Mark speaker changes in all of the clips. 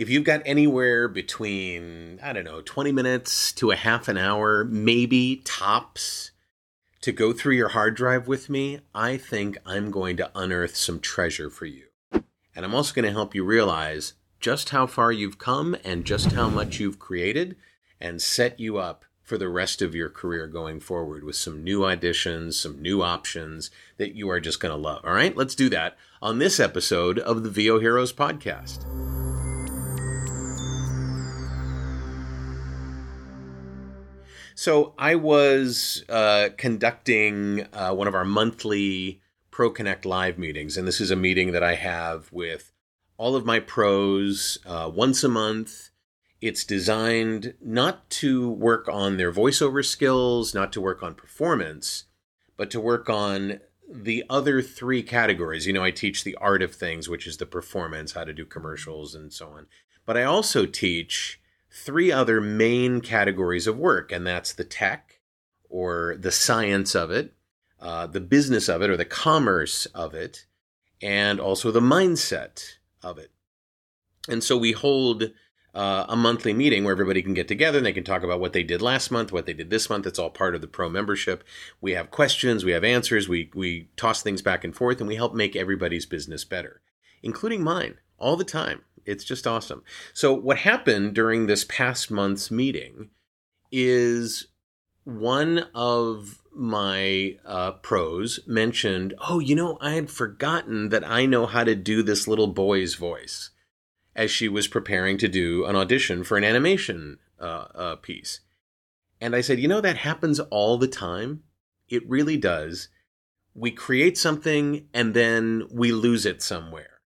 Speaker 1: if you've got anywhere between, I don't know, 20 minutes to a half an hour, maybe tops, to go through your hard drive with me, I think I'm going to unearth some treasure for you. And I'm also going to help you realize just how far you've come and just how much you've created and set you up for the rest of your career going forward with some new auditions, some new options that you are just going to love. All right, let's do that on this episode of the VO Heroes podcast. So I was uh, conducting uh, one of our monthly Pro Connect live meetings, and this is a meeting that I have with all of my pros uh, once a month. It's designed not to work on their voiceover skills, not to work on performance, but to work on the other three categories. You know, I teach the art of things, which is the performance, how to do commercials, and so on. But I also teach three other main categories of work, and that's the tech or the science of it, uh, the business of it or the commerce of it, and also the mindset of it. And so we hold uh, a monthly meeting where everybody can get together and they can talk about what they did last month, what they did this month. It's all part of the pro membership. We have questions, we have answers, we we toss things back and forth, and we help make everybody's business better, including mine, all the time. It's just awesome. So, what happened during this past month's meeting is one of my uh, pros mentioned, Oh, you know, I had forgotten that I know how to do this little boy's voice as she was preparing to do an audition for an animation uh, uh, piece. And I said, You know, that happens all the time. It really does. We create something and then we lose it somewhere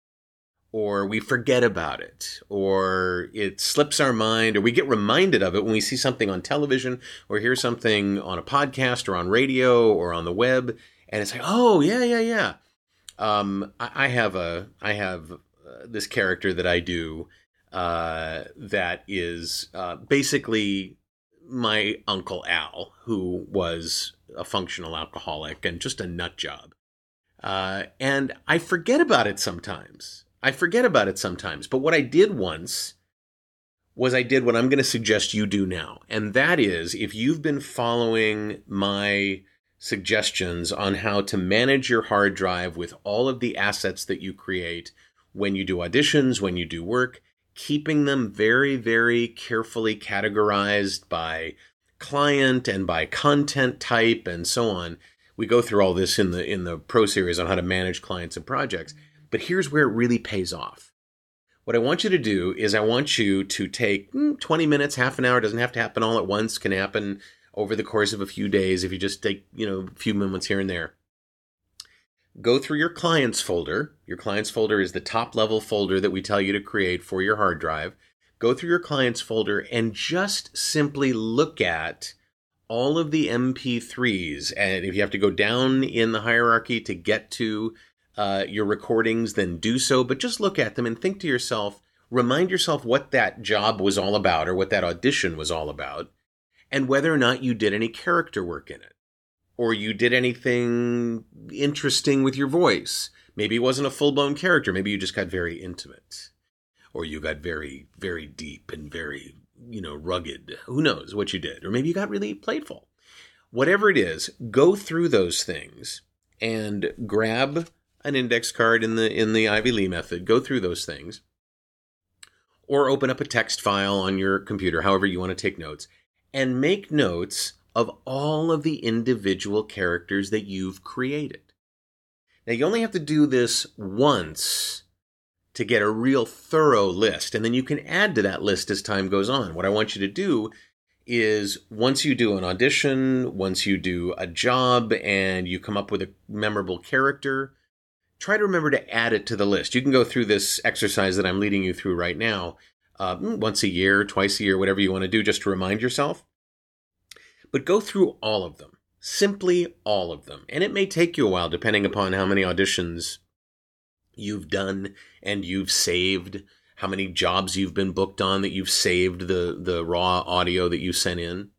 Speaker 1: or we forget about it, or it slips our mind, or we get reminded of it when we see something on television or hear something on a podcast or on radio or on the web, and it's like, oh yeah, yeah, yeah. Um, I, I, have a, I have uh, this character that I do uh, that is uh, basically my uncle Al, who was a functional alcoholic and just a nut job. Uh, and I forget about it sometimes. I forget about it sometimes. But what I did once was I did what I'm going to suggest you do now. And that is if you've been following my suggestions on how to manage your hard drive with all of the assets that you create when you do auditions, when you do work, keeping them very, very carefully categorized by client and by content type and so on. We go through all this in the in the pro series on how to manage clients and projects. But here's where it really pays off. What I want you to do is I want you to take hmm, 20 minutes, half an hour, doesn't have to happen all at once, can happen over the course of a few days if you just take, you know, a few moments here and there. Go through your clients folder. Your clients folder is the top level folder that we tell you to create for your hard drive. Go through your clients folder and just simply look at all of the MP3s. And if you have to go down in the hierarchy to get to uh, your recordings, then do so. But just look at them and think to yourself, remind yourself what that job was all about or what that audition was all about, and whether or not you did any character work in it, or you did anything interesting with your voice. Maybe it wasn't a full blown character. Maybe you just got very intimate, or you got very, very deep and very, you know, rugged. Who knows what you did? Or maybe you got really playful. Whatever it is, go through those things and grab an index card in the in the Ivy Lee method. Go through those things. Or open up a text file on your computer, however you want to take notes, and make notes of all of the individual characters that you've created. Now, you only have to do this once to get a real thorough list, and then you can add to that list as time goes on. What I want you to do is once you do an audition, once you do a job, and you come up with a memorable character, try to remember to add it to the list. You can go through this exercise that I'm leading you through right now uh, once a year, twice a year, whatever you want to do, just to remind yourself. But go through all of them, simply all of them. And it may take you a while, depending upon how many auditions you've done and you've saved, how many jobs you've been booked on that you've saved the, the raw audio that you sent in.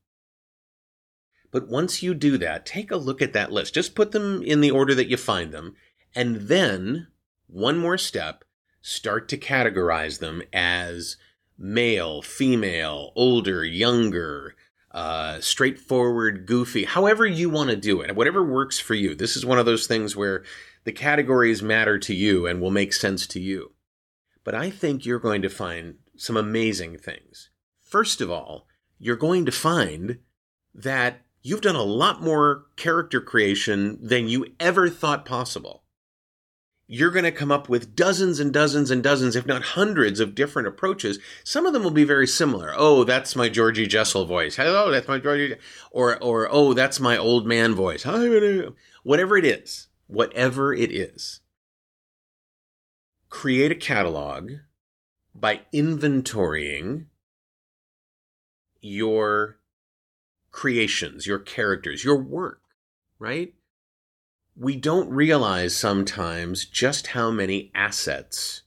Speaker 1: But once you do that, take a look at that list. Just put them in the order that you find them and then, one more step, start to categorize them as male, female, older, younger, uh, straightforward, goofy, however you want to do it, whatever works for you. This is one of those things where the categories matter to you and will make sense to you. But I think you're going to find some amazing things. First of all, you're going to find that you've done a lot more character creation than you ever thought possible you're going to come up with dozens and dozens and dozens, if not hundreds of different approaches. Some of them will be very similar. Oh, that's my Georgie Jessel voice. Hello, that's my Georgie. Or, or, oh, that's my old man voice. Whatever it is, whatever it is, create a catalog by inventorying your creations, your characters, your work, right? We don't realize sometimes just how many assets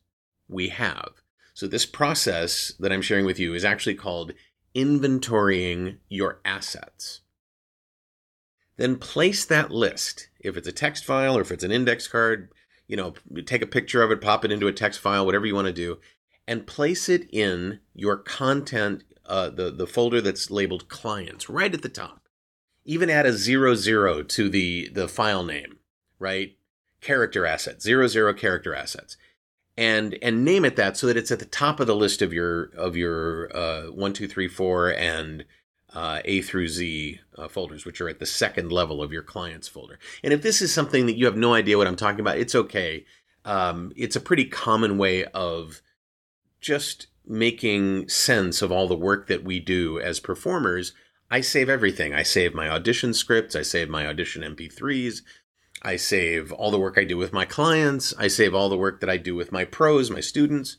Speaker 1: we have. So, this process that I'm sharing with you is actually called inventorying your assets. Then place that list. If it's a text file or if it's an index card, you know, take a picture of it, pop it into a text file, whatever you want to do, and place it in your content, uh, the, the folder that's labeled clients, right at the top even add a zero zero to the the file name, right? Character assets, zero zero character assets, and and name it that so that it's at the top of the list of your of your uh, one two three four and uh, A through Z uh, folders, which are at the second level of your clients folder. And if this is something that you have no idea what I'm talking about, it's okay. Um, it's a pretty common way of just making sense of all the work that we do as performers I save everything. I save my audition scripts. I save my audition MP3s. I save all the work I do with my clients. I save all the work that I do with my pros, my students.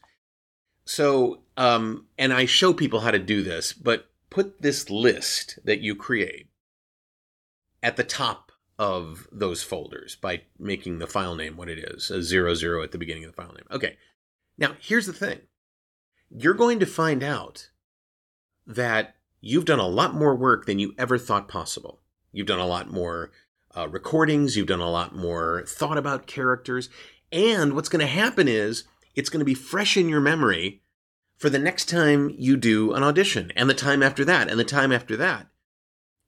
Speaker 1: So, um, and I show people how to do this, but put this list that you create at the top of those folders by making the file name what it is, a zero zero at the beginning of the file name. Okay. Now, here's the thing. You're going to find out that you've done a lot more work than you ever thought possible. You've done a lot more uh, recordings, you've done a lot more thought about characters. And what's going to happen is it's going to be fresh in your memory for the next time you do an audition, and the time after that, and the time after that.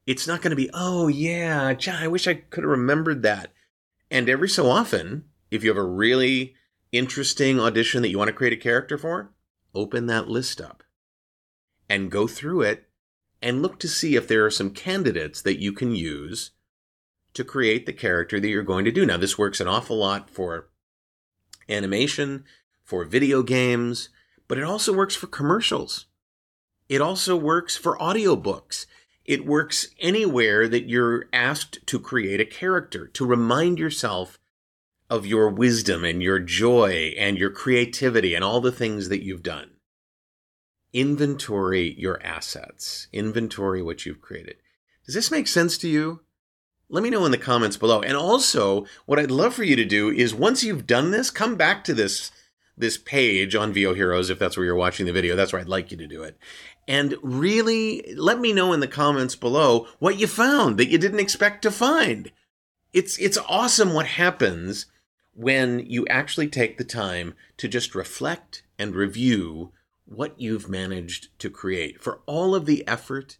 Speaker 1: It's not going to be, oh, yeah, I wish I could have remembered that. And every so often, if you have a really interesting audition that you want to create a character for, open that list up and go through it and look to see if there are some candidates that you can use to create the character that you're going to do. Now, this works an awful lot for animation, for video games, but it also works for commercials. It also works for audiobooks. It works anywhere that you're asked to create a character, to remind yourself of your wisdom and your joy and your creativity and all the things that you've done inventory your assets, inventory what you've created. Does this make sense to you? Let me know in the comments below. And also, what I'd love for you to do is once you've done this, come back to this this page on VO Heroes if that's where you're watching the video. That's where I'd like you to do it. And really let me know in the comments below what you found that you didn't expect to find. It's it's awesome what happens when you actually take the time to just reflect and review what you've managed to create. For all of the effort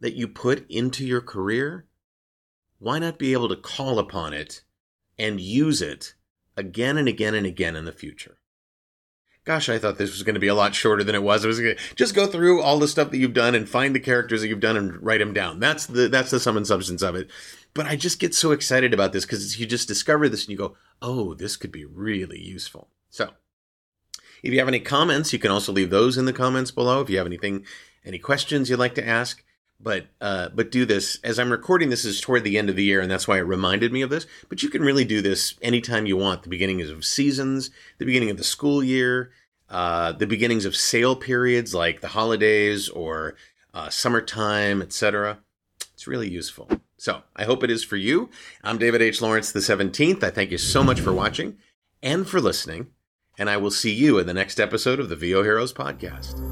Speaker 1: that you put into your career, why not be able to call upon it and use it again and again and again in the future? Gosh, I thought this was going to be a lot shorter than it was. It was going to just go through all the stuff that you've done and find the characters that you've done and write them down. That's the that's the sum and substance of it. But I just get so excited about this because you just discover this and you go, "Oh, this could be really useful." So, if you have any comments, you can also leave those in the comments below. If you have anything, any questions you'd like to ask, but uh, but do this as I'm recording. This is toward the end of the year, and that's why it reminded me of this. But you can really do this anytime you want. The beginning of seasons, the beginning of the school year, uh, the beginnings of sale periods like the holidays or uh, summertime, etc. It's really useful. So I hope it is for you. I'm David H. Lawrence the 17th. I thank you so much for watching and for listening and I will see you in the next episode of the VO Heroes podcast.